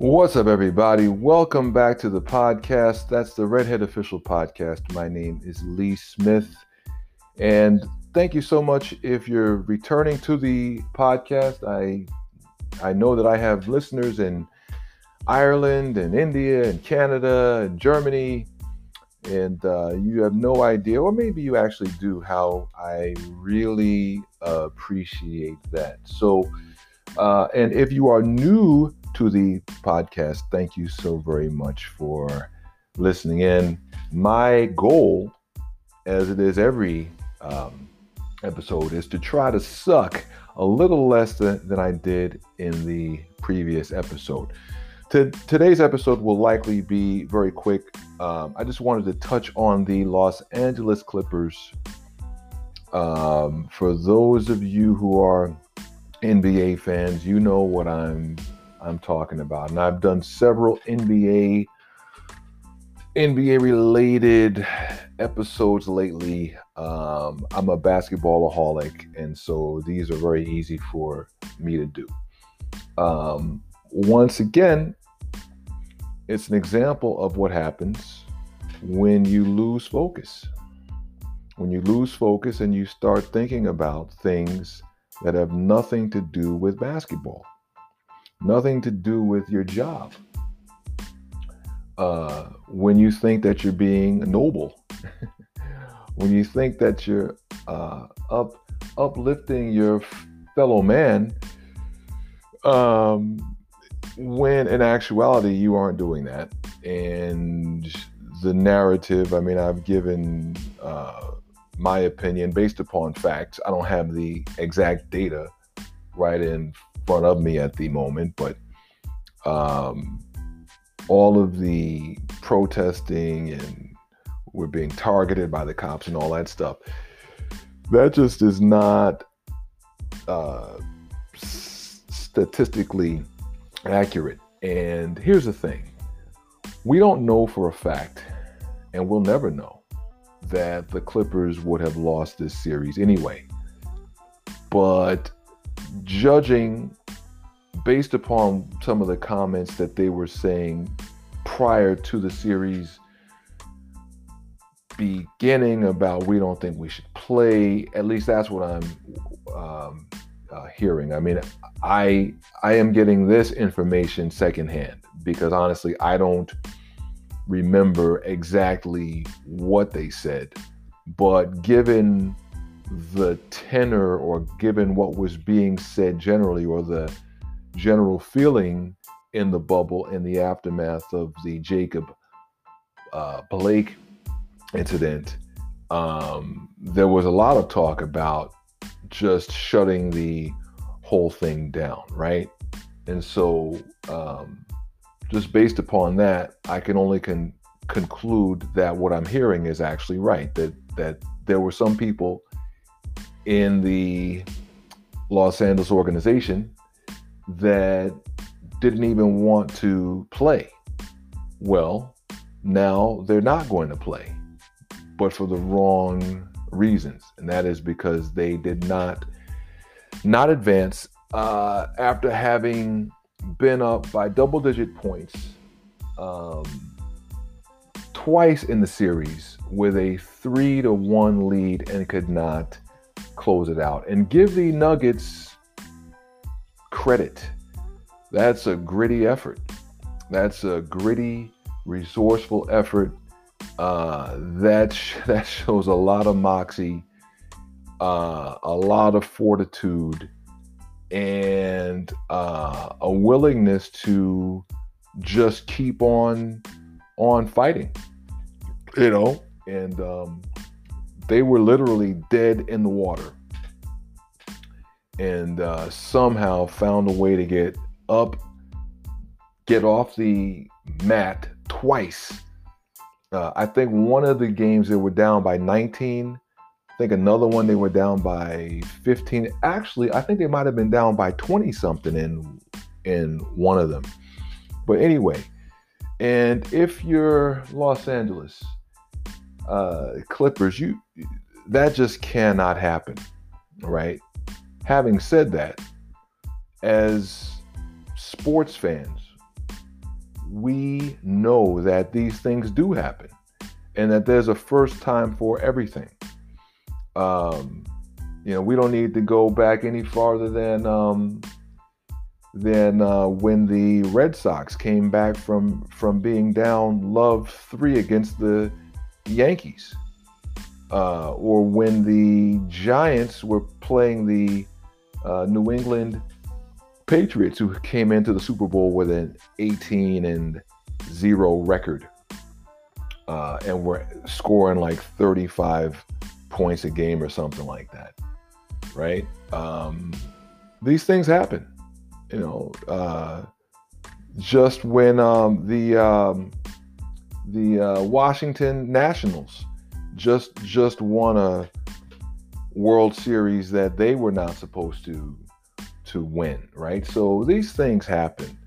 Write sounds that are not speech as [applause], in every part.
What's up, everybody? Welcome back to the podcast. That's the Redhead Official Podcast. My name is Lee Smith. And thank you so much if you're returning to the podcast. I I know that I have listeners in Ireland and India and Canada and Germany, and uh, you have no idea, or maybe you actually do, how I really appreciate that. So, uh, and if you are new to the podcast, thank you so very much for listening in. My goal, as it is every um, episode, is to try to suck a little less than, than I did in the previous episode. To, today's episode will likely be very quick. Um, I just wanted to touch on the Los Angeles Clippers. Um, for those of you who are NBA fans, you know what I'm I'm talking about, and I've done several NBA NBA related episodes lately. Um, I'm a basketballaholic, and so these are very easy for me to do. Um, once again, it's an example of what happens when you lose focus. When you lose focus and you start thinking about things that have nothing to do with basketball, nothing to do with your job uh, when you think that you're being noble, [laughs] when you think that you're uh, up uplifting your fellow man, um, when in actuality you aren't doing that, and the narrative. I mean, I've given uh, my opinion based upon facts. I don't have the exact data right in front of me at the moment, but um, all of the protesting and we're being targeted by the cops and all that stuff. That just is not uh, statistically accurate. And here's the thing we don't know for a fact, and we'll never know, that the Clippers would have lost this series anyway. But judging based upon some of the comments that they were saying prior to the series beginning about we don't think we should play at least that's what i'm um, uh, hearing. I mean i i am getting this information secondhand because honestly i don't remember exactly what they said. But given the tenor or given what was being said generally or the general feeling in the bubble in the aftermath of the Jacob uh, Blake incident, um, there was a lot of talk about just shutting the whole thing down, right? And so, um, just based upon that, I can only con- conclude that what I'm hearing is actually right. That that there were some people in the Los Angeles organization that didn't even want to play. Well, now they're not going to play, but for the wrong reasons, and that is because they did not not advance uh, after having been up by double-digit points um, twice in the series with a three to one lead and could not close it out. And give the Nuggets credit. That's a gritty effort. That's a gritty, resourceful effort. Uh, that [laughs] that shows a lot of moxie, uh, a lot of fortitude, and uh, a willingness to just keep on on fighting. You know, and um, they were literally dead in the water and uh, somehow found a way to get up, get off the mat twice. Uh, I think one of the games they were down by 19. I think another one they were down by 15. Actually, I think they might have been down by 20 something in in one of them. But anyway, and if you're Los Angeles uh, Clippers, you that just cannot happen, right? Having said that, as sports fans, we know that these things do happen and that there's a first time for everything. Um, you know, we don't need to go back any farther than um, than uh, when the Red Sox came back from from being down love three against the Yankees, uh, or when the Giants were playing the uh, New England Patriots, who came into the Super Bowl with an 18 and zero record, uh, and were scoring like 35 points a game or something like that, right? Um, these things happen you know, uh, just when um, the um, the uh, Washington Nationals just just won a World Series that they were not supposed to to win, right? So these things happen,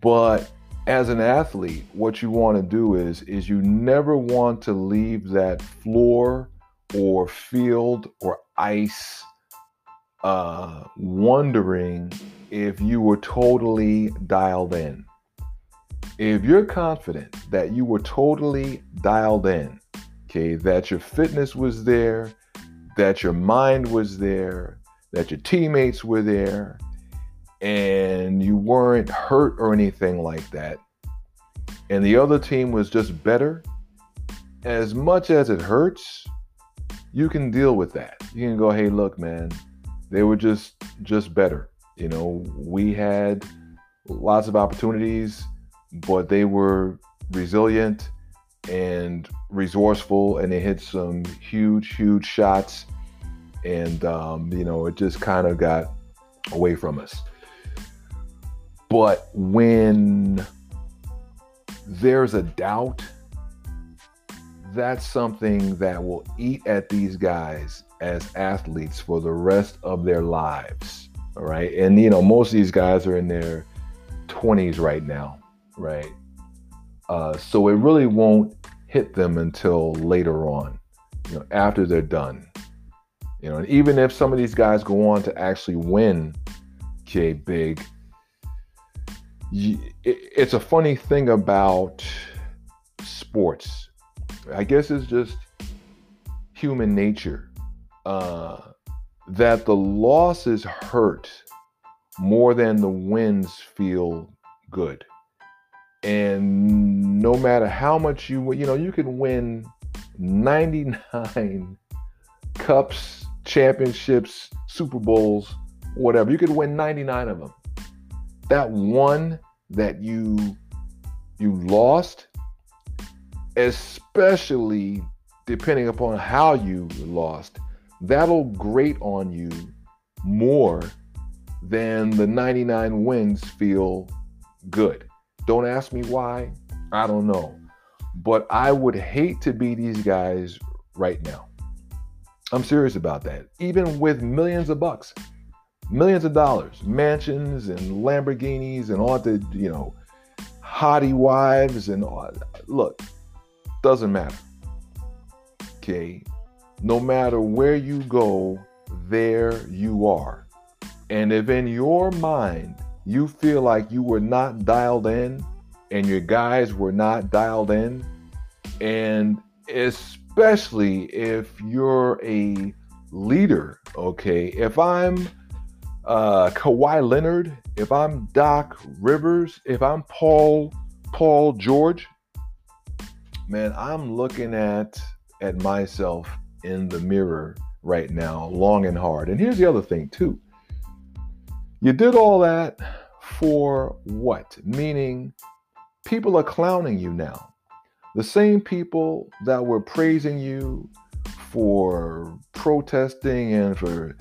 but as an athlete, what you want to do is is you never want to leave that floor or field or ice uh, wondering if you were totally dialed in. If you're confident that you were totally dialed in, okay, that your fitness was there, that your mind was there, that your teammates were there, and you weren't hurt or anything like that, and the other team was just better, as much as it hurts, you can deal with that. You can go, hey, look, man, they were just just better. You know, we had lots of opportunities, but they were resilient and resourceful, and they hit some huge, huge shots. And um, you know, it just kind of got away from us. But when there's a doubt, that's something that will eat at these guys as athletes for the rest of their lives. All right. And, you know, most of these guys are in their 20s right now. Right. Uh, so it really won't hit them until later on, you know, after they're done. You know, and even if some of these guys go on to actually win K Big, it's a funny thing about sports. I guess it's just human nature uh, that the losses hurt more than the wins feel good. And no matter how much you you know, you can win 99 [laughs] cups, championships, Super Bowls, whatever. You could win 99 of them. That one that you you lost, especially depending upon how you lost, that'll grate on you more than the 99 wins feel good. Don't ask me why. I don't know. But I would hate to be these guys right now. I'm serious about that. Even with millions of bucks, millions of dollars, mansions and Lamborghinis and all the, you know, hottie wives and all. Look, doesn't matter. Okay no matter where you go, there you are. And if in your mind you feel like you were not dialed in and your guys were not dialed in, and especially if you're a leader, okay, if I'm uh, Kawhi Leonard, if I'm Doc Rivers, if I'm Paul Paul George, man, I'm looking at at myself in the mirror right now, long and hard. And here's the other thing, too. You did all that for what? Meaning, people are clowning you now. The same people that were praising you for protesting and for,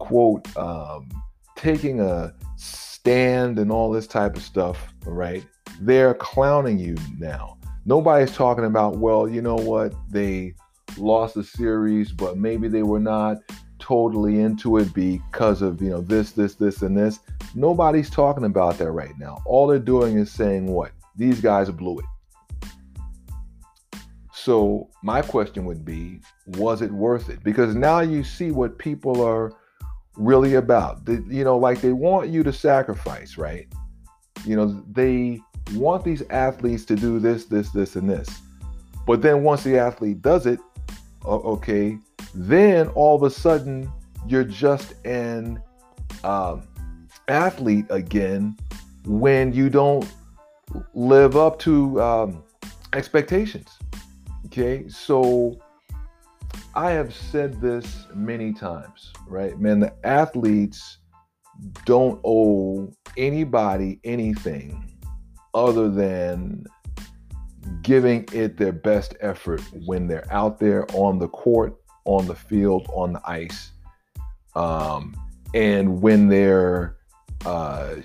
quote, um, taking a stand and all this type of stuff, right? They're clowning you now. Nobody's talking about, well, you know what? They lost the series, but maybe they were not totally into it because of you know this, this, this, and this. Nobody's talking about that right now. All they're doing is saying what these guys blew it. So my question would be, was it worth it? Because now you see what people are really about. You know, like they want you to sacrifice, right? You know, they want these athletes to do this, this, this, and this. But then once the athlete does it, okay, then all of a sudden you're just an um, athlete again when you don't live up to um, expectations. Okay, so I have said this many times, right? Man, the athletes don't owe anybody anything other than giving it their best effort when they're out there on the court, on the field, on the ice, um, and when they're uh,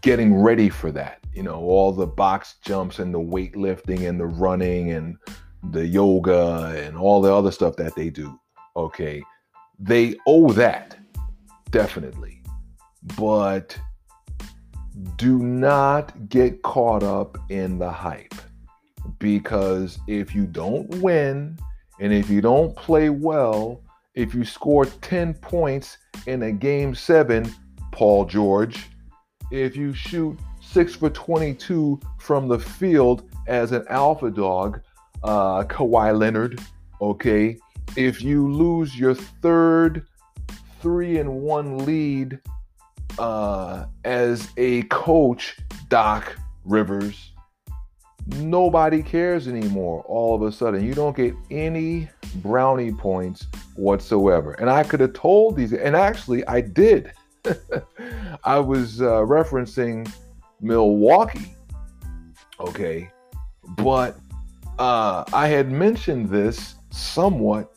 getting ready for that. You know, all the box jumps and the weightlifting and the running and the yoga and all the other stuff that they do. Okay. They owe that, definitely. But do not get caught up in the hype because if you don't win and if you don't play well, if you score 10 points in a game seven, Paul George, if you shoot six for 22 from the field as an alpha dog, uh, Kawhi Leonard, okay, if you lose your third three and one lead uh, as a coach, Doc Rivers, nobody cares anymore all of a sudden. You don't get any brownie points whatsoever. And I could have told these, and actually I did. [laughs] I was uh, referencing Milwaukee, okay, but uh, I had mentioned this somewhat.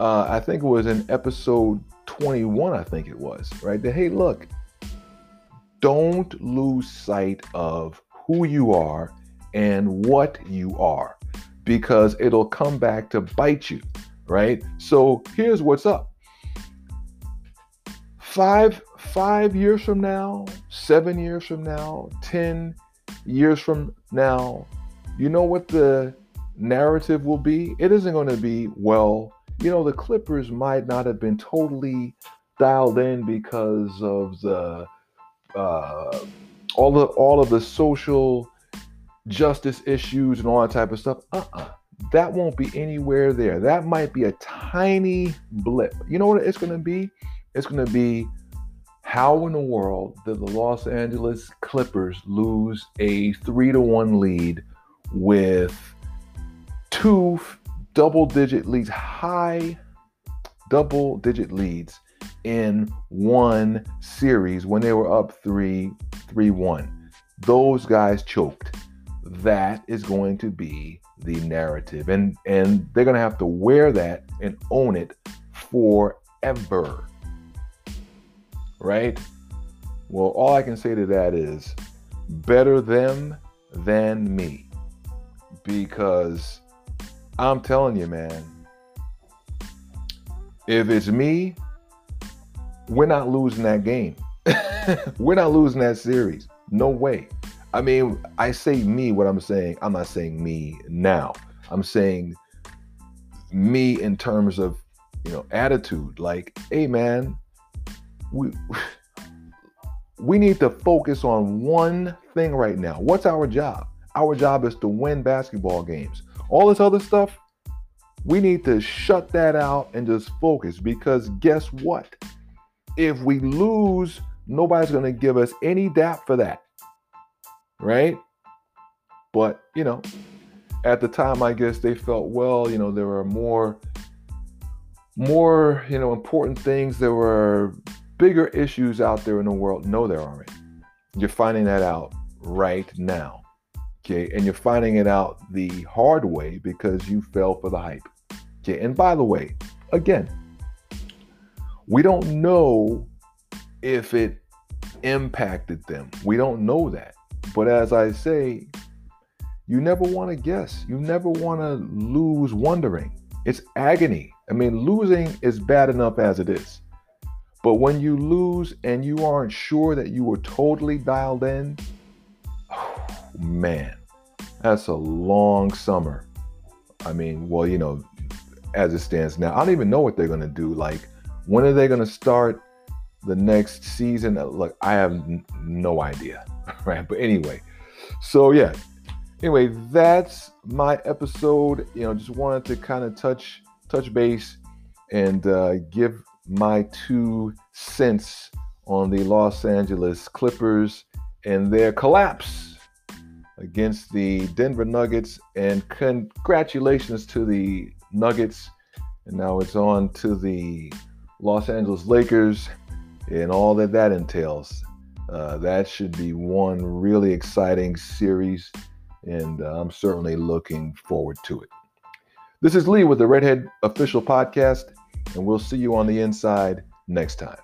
Uh, I think it was in episode 21, I think it was, right? That, hey, look, don't lose sight of who you are and what you are because it'll come back to bite you, right? So here's what's up. Five five years from now, seven years from now, ten years from now, you know what the narrative will be? It isn't going to be, well, you know, the Clippers might not have been totally dialed in because of the uh, all the all of the social justice issues and all that type of stuff. Uh-uh. That won't be anywhere there. That might be a tiny blip. You know what it's going to be? It's going to be how in the world did the Los Angeles Clippers lose a three to one lead with two double digit leads, high double digit leads in one series when they were up 3 3 1. Those guys choked. That is going to be the narrative. And and they're going to have to wear that and own it forever. Right? Well, all I can say to that is better them than me. Because I'm telling you, man, if it's me, we're not losing that game. [laughs] we're not losing that series. No way. I mean, I say me, what I'm saying, I'm not saying me now. I'm saying me in terms of, you know, attitude. Like, hey man, we [laughs] we need to focus on one thing right now. What's our job? Our job is to win basketball games. All this other stuff, we need to shut that out and just focus because guess what? if we lose, nobody's going to give us any dap for that. Right? But, you know, at the time, I guess they felt, well, you know, there were more, more, you know, important things. There were bigger issues out there in the world. No, there aren't. You're finding that out right now. Okay. And you're finding it out the hard way because you fell for the hype. Okay. And by the way, again, we don't know if it impacted them. We don't know that. But as I say, you never want to guess. You never want to lose wondering. It's agony. I mean, losing is bad enough as it is. But when you lose and you aren't sure that you were totally dialed in, oh, [sighs] man, that's a long summer. I mean, well, you know, as it stands now, I don't even know what they're going to do. Like, when are they going to start the next season? Look, I have n- no idea, [laughs] right? But anyway, so yeah. Anyway, that's my episode. You know, just wanted to kind of touch touch base and uh, give my two cents on the Los Angeles Clippers and their collapse against the Denver Nuggets. And congratulations to the Nuggets. And now it's on to the Los Angeles Lakers and all that that entails. Uh, that should be one really exciting series, and uh, I'm certainly looking forward to it. This is Lee with the Redhead Official Podcast, and we'll see you on the inside next time.